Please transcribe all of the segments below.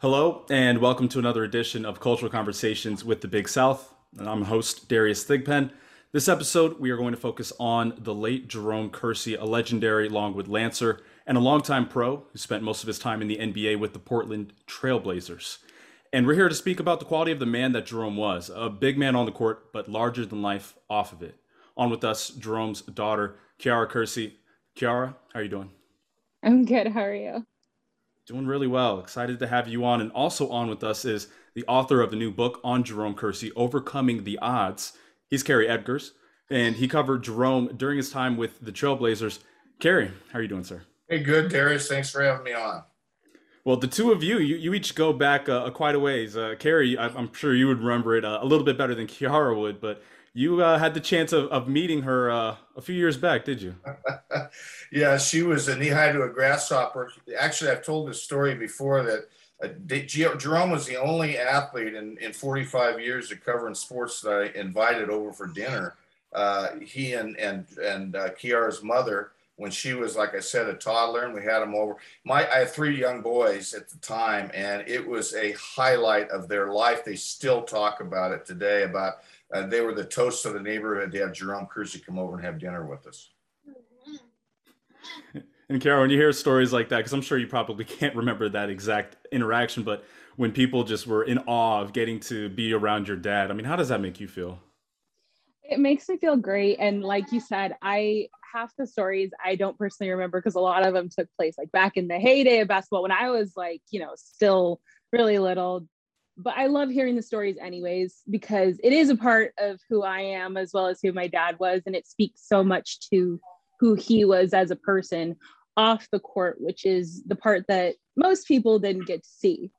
Hello, and welcome to another edition of Cultural Conversations with the Big South. And I'm host Darius Thigpen. This episode, we are going to focus on the late Jerome Kersey, a legendary Longwood Lancer and a longtime pro who spent most of his time in the NBA with the Portland Trailblazers. And we're here to speak about the quality of the man that Jerome was a big man on the court, but larger than life off of it. On with us, Jerome's daughter, Kiara Kersey. Kiara, how are you doing? I'm good. How are you? Doing really well. Excited to have you on. And also on with us is the author of the new book on Jerome Kersey, Overcoming the Odds. He's Kerry Eggers, and he covered Jerome during his time with the Trailblazers. Kerry, how are you doing, sir? Hey, good, Darius. Thanks for having me on. Well, the two of you, you, you each go back uh, quite a ways. Uh, Kerry, I, am sure you would remember it uh, a little bit better than Kiara would, but you uh, had the chance of, of meeting her uh, a few years back, did you? yeah, she was a knee high to a grasshopper. Actually, I've told this story before that uh, Jerome was the only athlete in, in 45 years of covering sports that I invited over for dinner. Uh, he and and and uh, Kiara's mother, when she was like I said, a toddler, and we had them over. My I had three young boys at the time, and it was a highlight of their life. They still talk about it today about uh, they were the toast of the neighborhood to have Jerome Kersey come over and have dinner with us. And Carol, when you hear stories like that, because I'm sure you probably can't remember that exact interaction, but when people just were in awe of getting to be around your dad, I mean, how does that make you feel? It makes me feel great. And like you said, I half the stories I don't personally remember because a lot of them took place like back in the heyday of basketball when I was like, you know, still really little, but I love hearing the stories anyways because it is a part of who I am as well as who my dad was and it speaks so much to who he was as a person off the court which is the part that most people didn't get to see.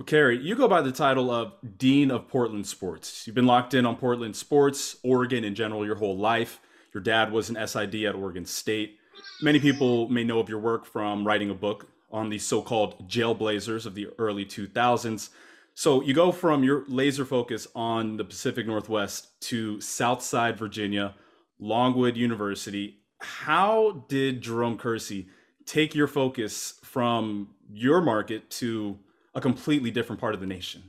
Well, Kerry, you go by the title of Dean of Portland Sports. You've been locked in on Portland sports, Oregon in general, your whole life. Your dad was an SID at Oregon State. Many people may know of your work from writing a book on the so-called jailblazers of the early 2000s. So you go from your laser focus on the Pacific Northwest to Southside Virginia, Longwood University. How did Jerome Kersey take your focus from your market to a completely different part of the nation?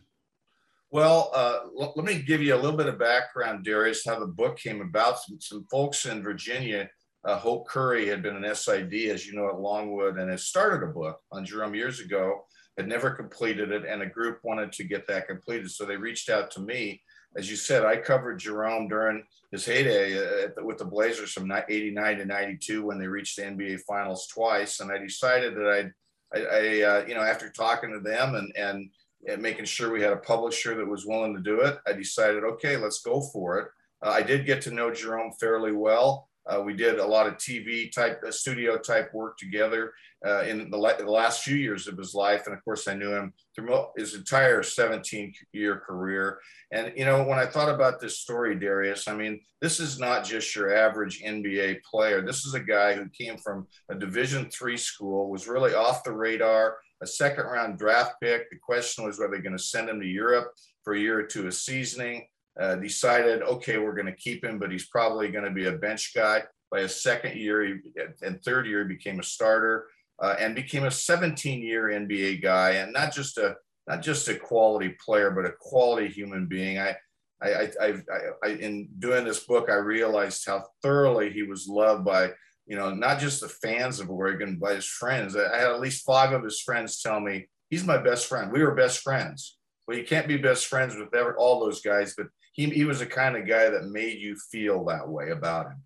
Well, uh, l- let me give you a little bit of background, Darius, how the book came about. Some, some folks in Virginia uh, Hope Curry had been an SID, as you know, at Longwood and had started a book on Jerome years ago, had never completed it, and a group wanted to get that completed. So they reached out to me. As you said, I covered Jerome during his heyday uh, the, with the Blazers from 89 to 92 when they reached the NBA Finals twice. And I decided that I'd, I, I uh, you know, after talking to them and, and, and making sure we had a publisher that was willing to do it, I decided, okay, let's go for it. Uh, I did get to know Jerome fairly well. Uh, we did a lot of TV type, uh, studio type work together uh, in the, la- the, last few years of his life. And of course, I knew him through his entire 17 year career. And, you know, when I thought about this story, Darius, I mean, this is not just your average NBA player. This is a guy who came from a Division three school, was really off the radar, a second round draft pick. The question was whether they're going to send him to Europe for a year or two of seasoning uh, decided, okay, we're going to keep him, but he's probably going to be a bench guy. By his second year he, and third year, he became a starter uh, and became a 17 year NBA guy, and not just a not just a quality player, but a quality human being. I, I, I, I, I in doing this book, I realized how thoroughly he was loved by you know not just the fans of Oregon, but his friends. I had at least five of his friends tell me he's my best friend. We were best friends. Well, you can't be best friends with ever, all those guys, but he, he was the kind of guy that made you feel that way about him.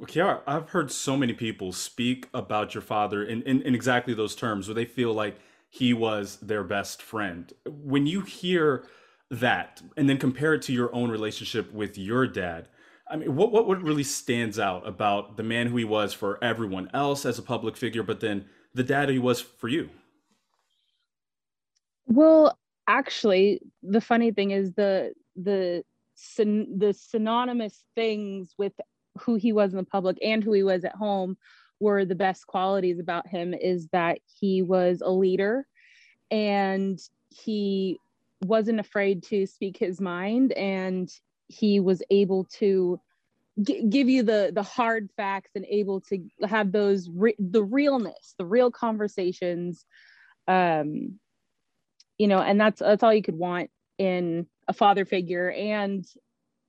Well, Kiara, I've heard so many people speak about your father in, in, in exactly those terms where they feel like he was their best friend. When you hear that and then compare it to your own relationship with your dad, I mean, what, what, what really stands out about the man who he was for everyone else as a public figure, but then the dad he was for you? Well, actually, the funny thing is the the the synonymous things with who he was in the public and who he was at home were the best qualities about him is that he was a leader and he wasn't afraid to speak his mind and he was able to g- give you the the hard facts and able to have those re- the realness the real conversations um, you know, and that's that's all you could want in a father figure and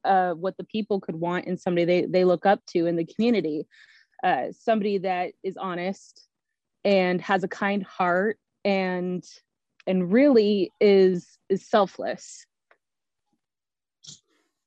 uh, what the people could want in somebody they, they look up to in the community. Uh, somebody that is honest and has a kind heart and and really is is selfless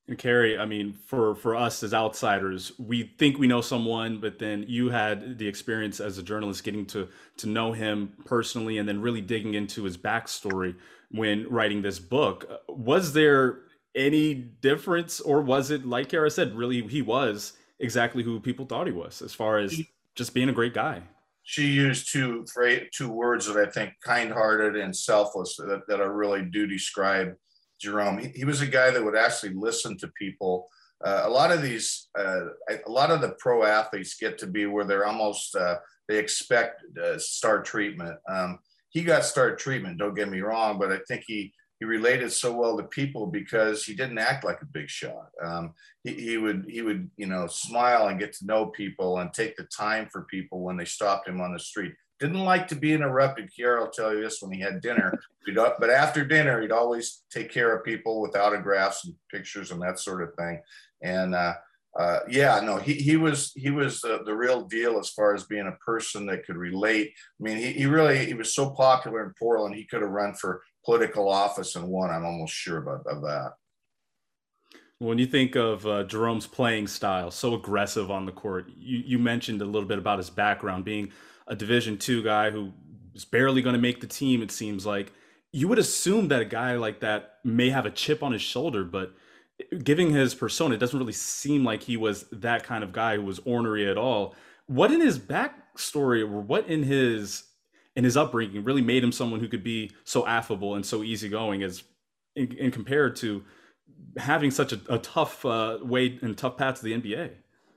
and Kerry, I mean, for for us as outsiders, we think we know someone, but then you had the experience as a journalist getting to to know him personally, and then really digging into his backstory when writing this book. Was there any difference, or was it like Kara said, really he was exactly who people thought he was, as far as just being a great guy? She used two two words that I think kind-hearted and selfless that, that I really do describe Jerome. He, he was a guy that would actually listen to people. Uh, a lot of these, uh, a lot of the pro athletes get to be where they're almost uh, they expect uh, star treatment. Um, he got star treatment. Don't get me wrong, but I think he he related so well to people because he didn't act like a big shot. Um, he, he would he would you know smile and get to know people and take the time for people when they stopped him on the street. Didn't like to be interrupted. Kiara will tell you this when he had dinner. but after dinner, he'd always take care of people with autographs and pictures and that sort of thing. And uh, uh, yeah, no, he, he was he was the, the real deal as far as being a person that could relate. I mean, he, he really he was so popular in Portland, he could have run for political office and won. I'm almost sure about of that. When you think of uh, Jerome's playing style, so aggressive on the court, you, you mentioned a little bit about his background being a Division two guy who is barely going to make the team. It seems like you would assume that a guy like that may have a chip on his shoulder, but giving his persona, it doesn't really seem like he was that kind of guy who was ornery at all. What in his backstory, or what in his in his upbringing, really made him someone who could be so affable and so easygoing, as in, in compared to having such a, a tough uh, way and tough path to the NBA.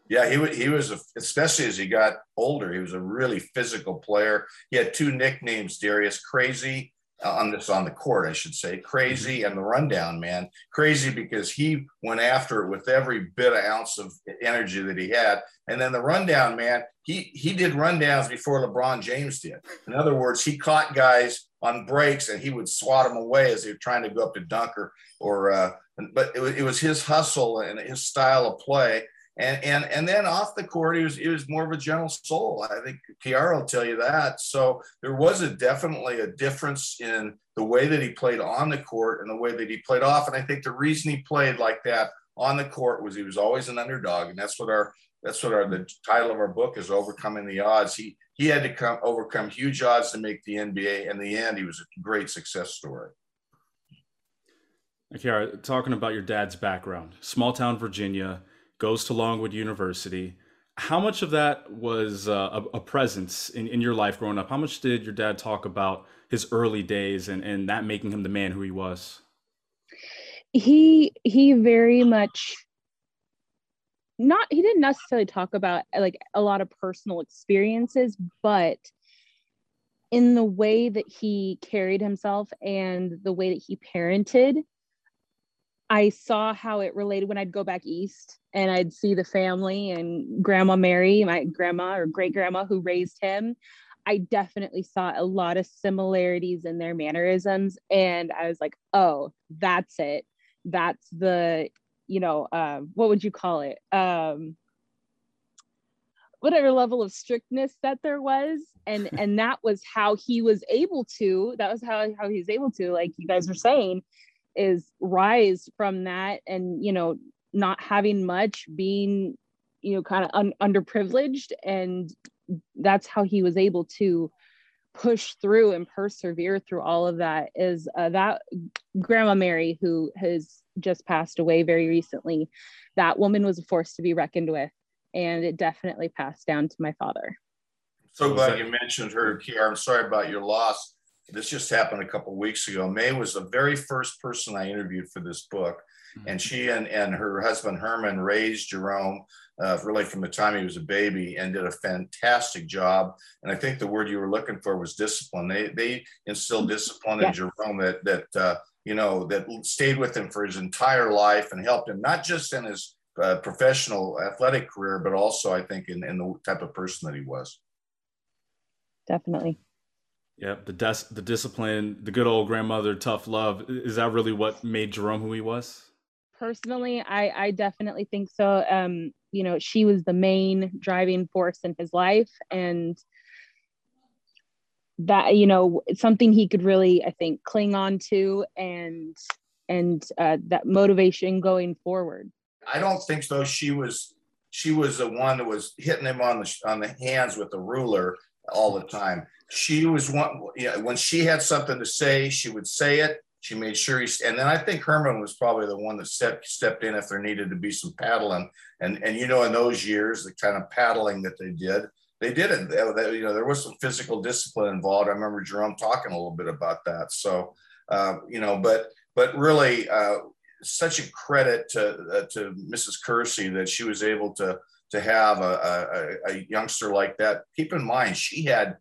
Yeah, he, he was, a, especially as he got older, he was a really physical player. He had two nicknames, Darius Crazy, on this on the court, I should say, Crazy mm-hmm. and the Rundown Man. Crazy because he went after it with every bit of ounce of energy that he had. And then the Rundown Man, he, he did rundowns before LeBron James did. In other words, he caught guys on breaks and he would swat them away as they were trying to go up to dunker or, uh, but it was, it was his hustle and his style of play and and and then off the court, he was he was more of a gentle soul. I think Kiara will tell you that. So there was a definitely a difference in the way that he played on the court and the way that he played off. And I think the reason he played like that on the court was he was always an underdog, and that's what our that's what our the title of our book is overcoming the odds. He he had to come overcome huge odds to make the NBA. In the end, he was a great success story. Kiara, talking about your dad's background, small town Virginia goes to Longwood University. How much of that was uh, a, a, presence in, in your life growing up? How much did your dad talk about his early days and, and that making him the man who he was? He he very much not he didn't necessarily talk about like a lot of personal experiences, but in the way that he carried himself and the way that he parented, I saw how it related when I'd go back east and I'd see the family and Grandma Mary, my grandma or great grandma who raised him. I definitely saw a lot of similarities in their mannerisms. And I was like, oh, that's it. That's the, you know, um, what would you call it? Um, whatever level of strictness that there was and and that was how he was able to that was how how he was able to like you guys were saying is rise from that and you know not having much being you know kind of un- underprivileged. And that's how he was able to push through and persevere through all of that is uh, that grandma mary who has just passed away very recently that woman was a force to be reckoned with. And it definitely passed down to my father. So glad you mentioned her Kiara. i'm sorry about your loss this just happened a couple weeks ago. May was the very first person I interviewed for this book, mm-hmm. and she and, and her husband Herman raised Jerome uh, really from the time he was a baby and did a fantastic job. And I think the word you were looking for was discipline. They they instilled discipline in Jerome that that uh, you know that stayed with him for his entire life and helped him not just in his uh, professional athletic career, but also I think in, in the type of person that he was. Definitely. Yeah, the des- the discipline, the good old grandmother, tough love. Is that really what made Jerome who he was? Personally, I I definitely think so. Um, you know, she was the main driving force in his life, and that you know something he could really i think cling on to and and uh, that motivation going forward i don't think so she was she was the one that was hitting him on the on the hands with the ruler all the time she was one when she had something to say she would say it she made sure he and then i think herman was probably the one that stepped stepped in if there needed to be some paddling and and you know in those years the kind of paddling that they did they did it. They, you know, there was some physical discipline involved. I remember Jerome talking a little bit about that. So, uh, you know, but but really, uh, such a credit to uh, to Mrs. Kersey that she was able to to have a, a, a youngster like that. Keep in mind, she had,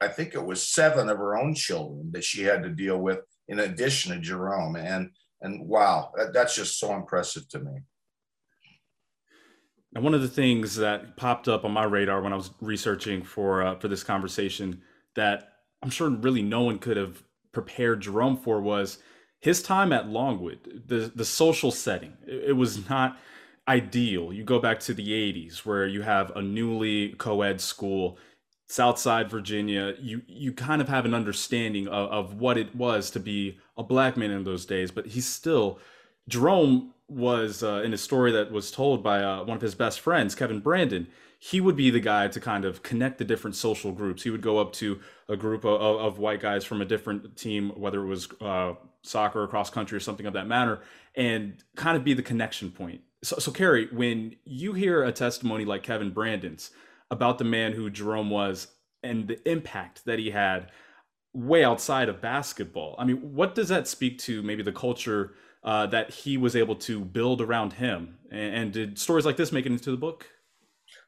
I think it was seven of her own children that she had to deal with in addition to Jerome. And and wow, that, that's just so impressive to me. And one of the things that popped up on my radar when I was researching for uh, for this conversation that I'm sure really no one could have prepared Jerome for was his time at Longwood. The the social setting it, it was not ideal. You go back to the 80s where you have a newly co-ed school Southside Virginia, you you kind of have an understanding of, of what it was to be a black man in those days, but he's still Jerome was uh, in a story that was told by uh, one of his best friends, Kevin Brandon. He would be the guy to kind of connect the different social groups. He would go up to a group of, of white guys from a different team, whether it was uh, soccer or cross country or something of that matter, and kind of be the connection point. So, so, Kerry, when you hear a testimony like Kevin Brandon's about the man who Jerome was and the impact that he had way outside of basketball, I mean, what does that speak to maybe the culture? uh, that he was able to build around him. And, and did stories like this make it into the book?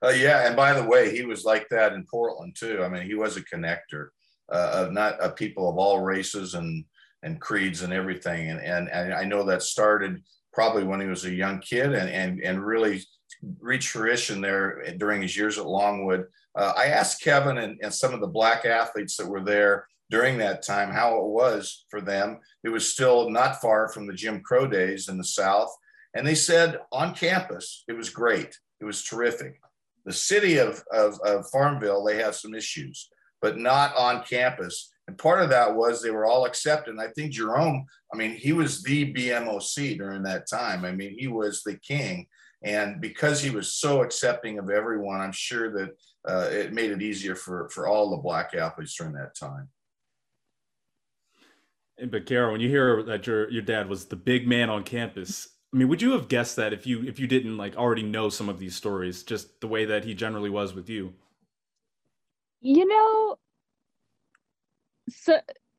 Uh, yeah, and by the way, he was like that in Portland too. I mean, he was a connector uh, of not of people of all races and and creeds and everything. And, and and I know that started probably when he was a young kid and and and really reached fruition there during his years at Longwood. Uh, I asked Kevin and, and some of the black athletes that were there during that time how it was for them. It was still not far from the Jim Crow days in the South. And they said on campus, it was great. It was terrific. The city of, of, of Farmville, they have some issues, but not on campus. And part of that was they were all accepted. And I think Jerome, I mean, he was the BMOC during that time. I mean, he was the king. And because he was so accepting of everyone, I'm sure that uh, it made it easier for, for all the black athletes during that time. But Carol, when you hear that your your dad was the big man on campus, I mean, would you have guessed that if you if you didn't like already know some of these stories, just the way that he generally was with you? You know, so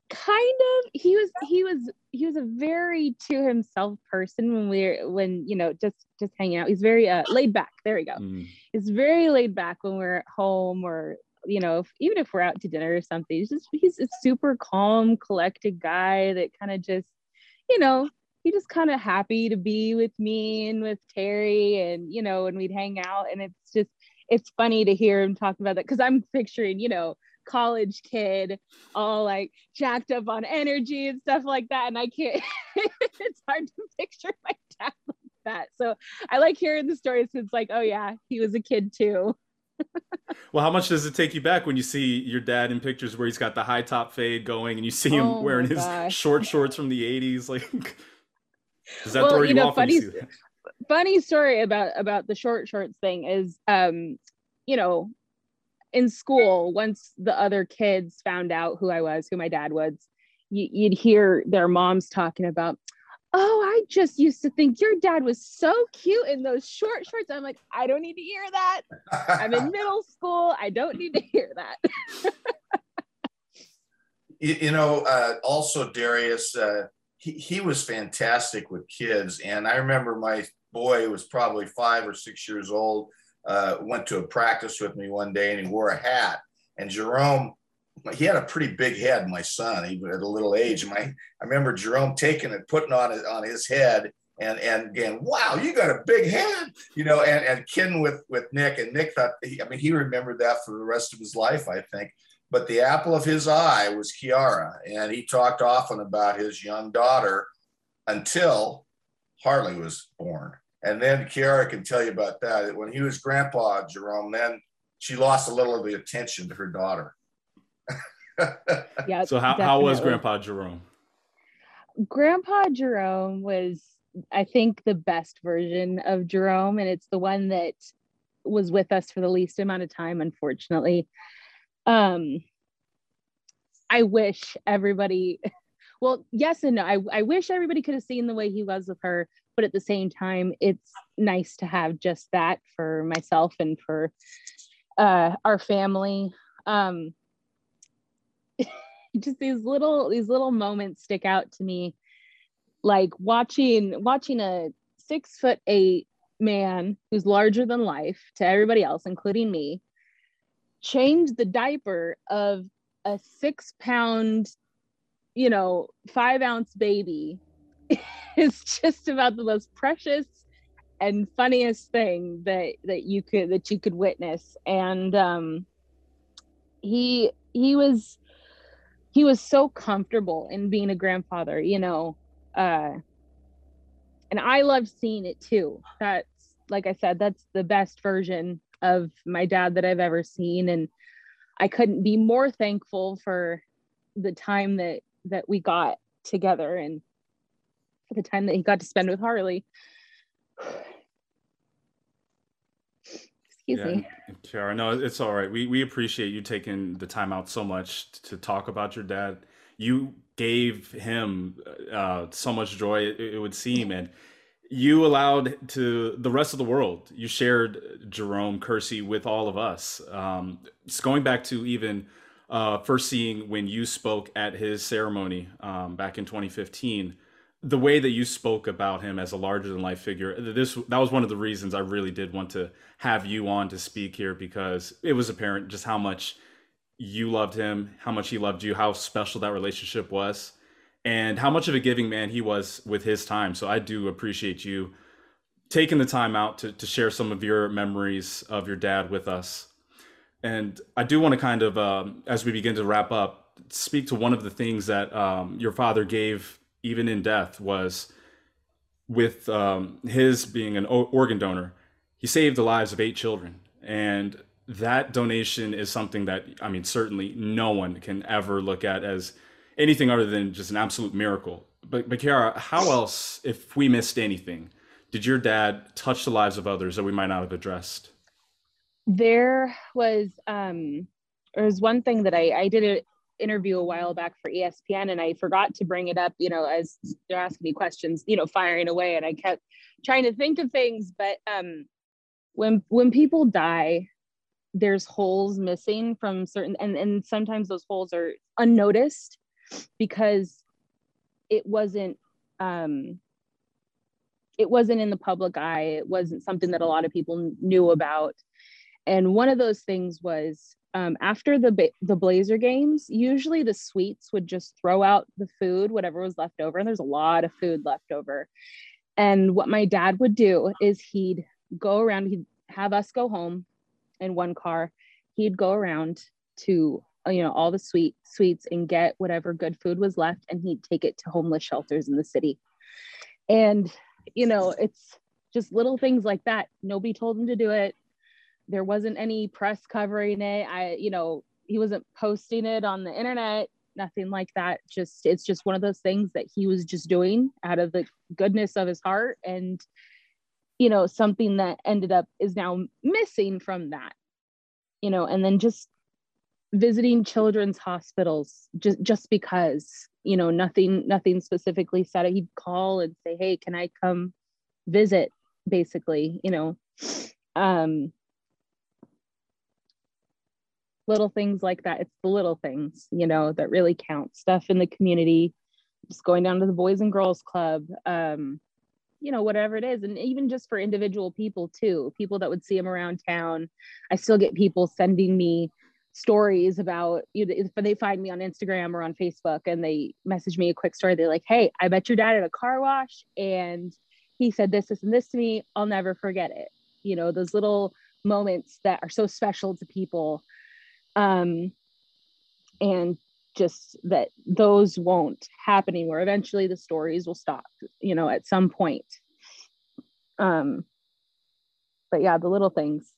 kind of he was he was he was a very to himself person when we are when you know just just hanging out. He's very uh laid back. There we go. Mm. he's very laid back when we're at home or you know, if, even if we're out to dinner or something, he's just he's a super calm, collected guy that kind of just, you know, he just kind of happy to be with me and with Terry and you know, and we'd hang out. And it's just it's funny to hear him talk about that because I'm picturing, you know, college kid all like jacked up on energy and stuff like that. And I can't it's hard to picture my dad like that. So I like hearing the stories. It's like, oh yeah, he was a kid too well, how much does it take you back when you see your dad in pictures where he's got the high top fade going and you see him oh wearing his gosh. short shorts from the 80s? Like, does that well, throw you, you know, off funny, funny story about about the short shorts thing is, um, you know, in school, once the other kids found out who I was, who my dad was, you, you'd hear their moms talking about, oh, I just used to think your dad was so cute in those short shorts. I'm like, I don't need to hear that. I'm in middle school. I don't need to hear that. you, you, know, uh, also Darius, uh, he, he was fantastic with kids. And I remember my boy was probably five or six years old, uh, went to a practice with me one day and he wore a hat. And Jerome he had a pretty big head, my son, even at a little age. My, I remember Jerome taking it, putting on it on his head, and and again, wow, you got a big head, you know, and and kidding with with Nick, and Nick thought, he, I mean, he remembered that for the rest of his life, I think. but the apple of his eye was Kiara. And he talked often about his young daughter until Harley was born. And then Kiara can tell you about that. When he was grandpa, Jerome, then she lost a little of the attention to her daughter. yeah. So how, how was Grandpa Jerome? Grandpa Jerome was, I think, the best version of Jerome, and it's the one that was with us for the least amount of time, unfortunately. Um, I wish everybody, well, yes and no. I, I wish everybody could have seen the way he was with her, but at the same time, it's nice to have just that for myself and for uh, our family. Um, just these little these little moments stick out to me like watching watching a six foot eight man who's larger than life to everybody else including me change the diaper of a six pound you know five ounce baby is just about the most precious and funniest thing that that you could that you could witness and um he he was he was so comfortable in being a grandfather, you know. Uh, and I love seeing it too. That's like I said, that's the best version of my dad that I've ever seen. And I couldn't be more thankful for the time that that we got together and the time that he got to spend with Harley. Excuse yeah, me. Kiara, no, it's all right. We we appreciate you taking the time out so much to talk about your dad. You gave him uh, so much joy, it, it, would seem, and you allowed to the rest of the world. You shared Jerome Kersey with all of us. Um, it's going back to even uh, first seeing when you spoke at his ceremony um, back in 2015 the way that you spoke about him as a larger than life figure this that was one of the reasons i really did want to have you on to speak here because it was apparent just how much you loved him how much he loved you how special that relationship was and how much of a giving man he was with his time. So i do appreciate you taking the time out to, to share some of your memories of your dad with us. And i do want to kind of um, as we begin to wrap up speak to one of the things that um, your father gave even in death, was with um, his being an organ donor, he saved the lives of eight children. And that donation is something that, I mean, certainly no one can ever look at as anything other than just an absolute miracle. But, but Kiara, how else, if we missed anything, did your dad touch the lives of others that we might not have addressed? There was, um, there was one thing that I, I did it interview a while back for ESPN and I forgot to bring it up, you know, as they're asking me questions, you know, firing away and I kept trying to think of things, but um when when people die, there's holes missing from certain and and sometimes those holes are unnoticed because it wasn't um it wasn't in the public eye. It wasn't something that a lot of people knew about. And one of those things was um, after the the Blazer games, usually the suites would just throw out the food, whatever was left over, and there's a lot of food left over. And what my dad would do is he'd go around, he'd have us go home in one car. He'd go around to you know all the sweet suites and get whatever good food was left, and he'd take it to homeless shelters in the city. And you know, it's just little things like that. Nobody told him to do it there wasn't any press covering it. I you know he wasn't posting it on the internet nothing like that. Just it's just one of those things that he was just doing out of the goodness of his heart. And you know something that ended up is now missing from that you know and then just visiting children's hospitals just just because you know nothing nothing specifically said it. He'd call and say hey can i come visit? basically you know. Um little things like that. It's the little things, you know, that really count. Stuff in the community, just going down to the Boys and Girls Club, um, you know, whatever it is. And even just for individual people too, people that would see them around town. I still get people sending me stories about you know, if they find me on Instagram or on Facebook and they message me a quick story. They're like, hey, I met your dad at a car wash and he said this, this, and this to me. I'll never forget it. You know, those little moments that are so special to people um, and just that those won't happen anymore. Eventually the stories will stop you know at some point. Um but yeah the little things.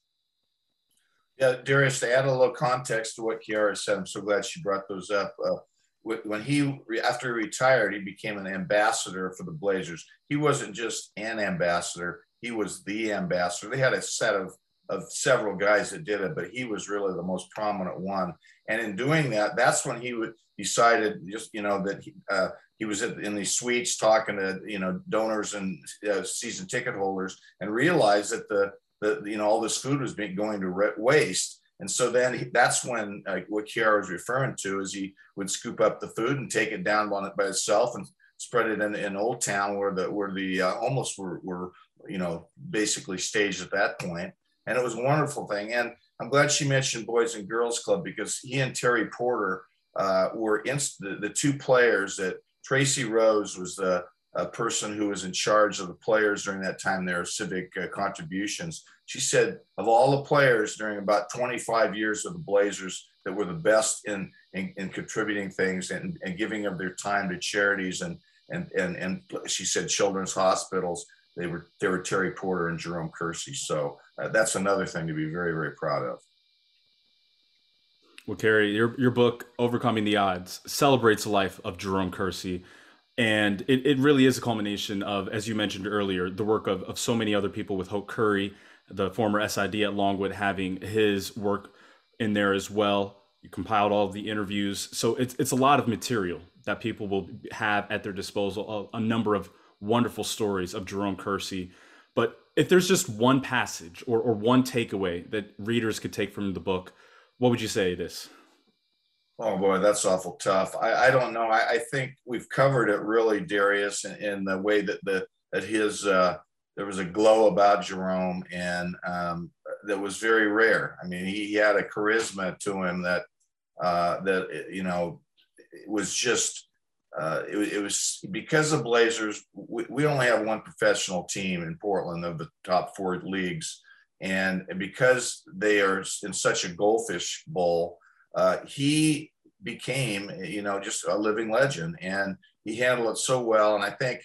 Yeah darius to add a little context to what kiara said i'm so glad she brought those up. Uh, when he after he retired he became an ambassador for the blazers. He wasn't just an ambassador he was the ambassador. They had a set of of several guys that did it, but he was really the most prominent one. And in doing that, that's when he decided just you know that he, uh, he was in these suites talking to you know donors and uh, season ticket holders, and realized that the the you know all this food was being going to waste. And so then he, that's when uh, what Kiara was referring to is he would scoop up the food and take it down on it by itself and spread it in, in Old Town where the where the uh, homeless were, were you know basically staged at that point and it was a wonderful thing. And I'm glad she mentioned Boys and Girls Club because he and Terry Porter uh, were inst- the, the two players that Tracy Rose was the person who was in charge of the players during that time, their civic uh, contributions. She said, of all the players during about 25 years of the Blazers that were the best in, in, in contributing things and, and giving of their time to charities and, and, and, and she said children's hospitals, they were, they were Terry Porter and Jerome Kersey. So uh, that's another thing to be very, very proud of. Well, Kerry, your, your book, Overcoming the Odds, celebrates the life of Jerome Kersey. And it, it really is a culmination of, as you mentioned earlier, the work of, of so many other people with Hope Curry, the former SID at Longwood, having his work in there as well. You compiled all the interviews. So it's, it's a lot of material that people will have at their disposal, a, a number of wonderful stories of Jerome Kersey. But if there's just one passage or, or one takeaway that readers could take from the book, what would you say it is? Oh boy, that's awful tough. I, I don't know. I, I, think we've covered it really, Darius, in, in the way that the that his uh, there was a glow about Jerome, and um, that was very rare. I mean, he, he had a charisma to him that uh, that you know was just uh, it, it, was because of Blazers. We, we, only have one professional team in Portland of the top four leagues, and because they are in such a goldfish bowl, uh, he became you know just a living legend, and he handled it so well. And I think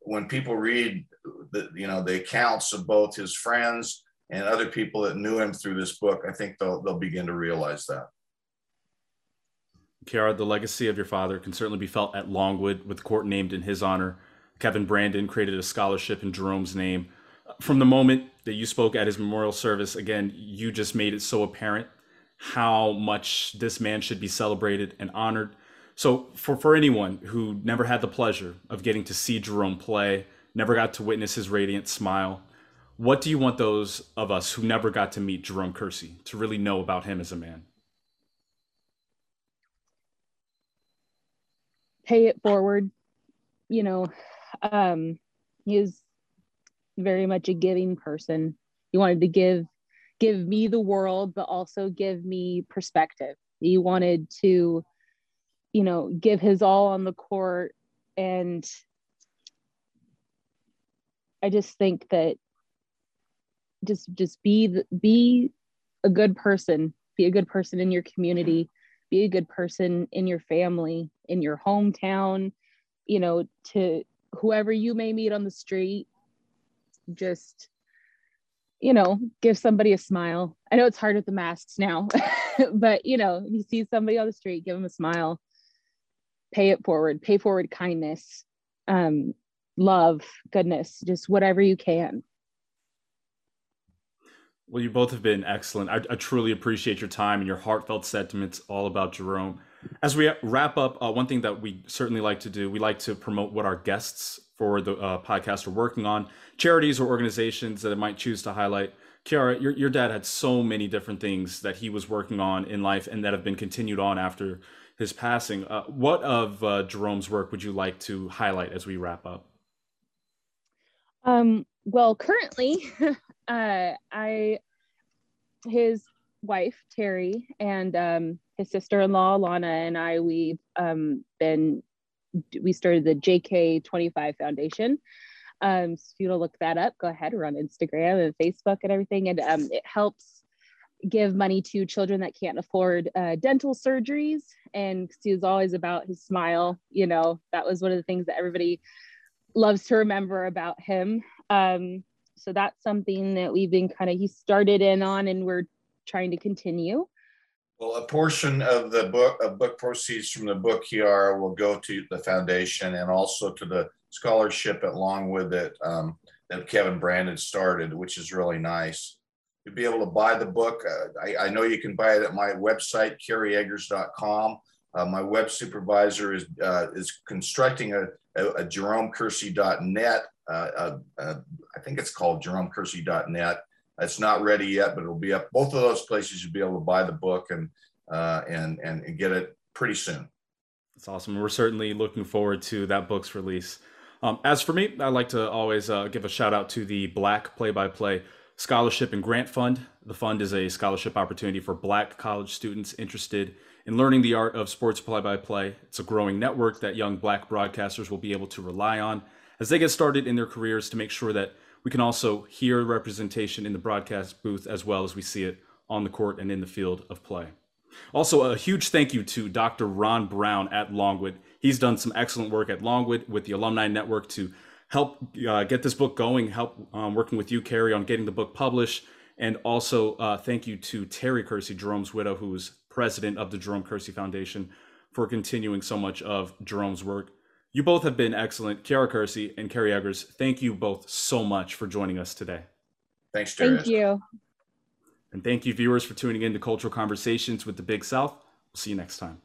when people read the you know the accounts of both his friends and other people that knew him through this book, I think they'll they'll begin to realize that. Kiara, the legacy of your father can certainly be felt at Longwood with the court named in his honor. Kevin Brandon created a scholarship in Jerome's name. From the moment that you spoke at his memorial service, again, you just made it so apparent how much this man should be celebrated and honored. So, for, for anyone who never had the pleasure of getting to see Jerome play, never got to witness his radiant smile, what do you want those of us who never got to meet Jerome Kersey to really know about him as a man? Pay it forward. You know um he's very much a giving person. He wanted to give give me the world but also give me perspective. He wanted to you know give his all on the court. And i just think that just just be the, be a good person. Be a good person in your community. Be a good person in your family, in your hometown, you know, to whoever you may meet on the street. Just, you know, give somebody a smile. I know it's hard with the masks now, but you know, you see somebody on the street, give them a smile, pay it forward, pay forward kindness, um, love, goodness, just whatever you can. Well, you both have been excellent. I, I, truly appreciate your time and your heartfelt sentiments all about Jerome. As we wrap up, uh, one thing that we certainly like to do, we like to promote what our guests for the uh, podcast are working on, charities or organizations that it might choose to highlight. Kiara, your, your dad had so many different things that he was working on in life and that have been continued on after his passing. Uh, what of uh, Jerome's work would you like to highlight as we wrap up? Um, well, currently, uh, I, his wife Terry and um, his sister-in-law Lana and I, we've um, been, we started the JK 25 Foundation. Um, so if you want to look that up, go ahead. We're on Instagram and Facebook and everything, and um, it helps give money to children that can't afford uh, dental surgeries. And he was always about his smile. You know, that was one of the things that everybody loves to remember about him. Um, so that's something that we've been kind of, he started in on and we're trying to continue. Well, a portion of the book, of book proceeds from the book here will go to the foundation and also to the scholarship at Longwood that um, that Kevin Brandon started, which is really nice. You'll be able to buy the book. Uh, I, I, know you can buy it at my website, kerryeggers.com. Uh, my web supervisor is uh, is constructing a, a, a jeromekersey.net. Uh, uh, uh, I think it's called jeromekersey.net. It's not ready yet, but it'll be up. Both of those places you'll be able to buy the book and and, and and get it pretty soon. That's awesome. We're certainly looking forward to that book's release. Um, as for me, I like to always uh, give a shout out to the Black Play by Play Scholarship and Grant Fund. The fund is a scholarship opportunity for Black college students interested in learning the art of sports play by play. It's a growing network that young Black broadcasters will be able to rely on as they get started in their careers to make sure that we can also hear representation in the broadcast booth as well as we see it on the court and in the field of play. Also, a huge thank you to Dr. Ron Brown at Longwood. He's done some excellent work at Longwood with the Alumni Network to help uh, get this book going, help um, working with you, Kerry, on getting the book published. And also, uh, thank you to Terry Kersey, Jerome's widow, who's president of the Jerome Kersey Foundation, for continuing so much of Jerome's work. You both have been excellent. Kiara Kersey and Kerry Eggers, thank you both so much for joining us today. Thanks, Terry. Thank you. And thank you, viewers, for tuning in to Cultural Conversations with the Big South. We'll see you next time.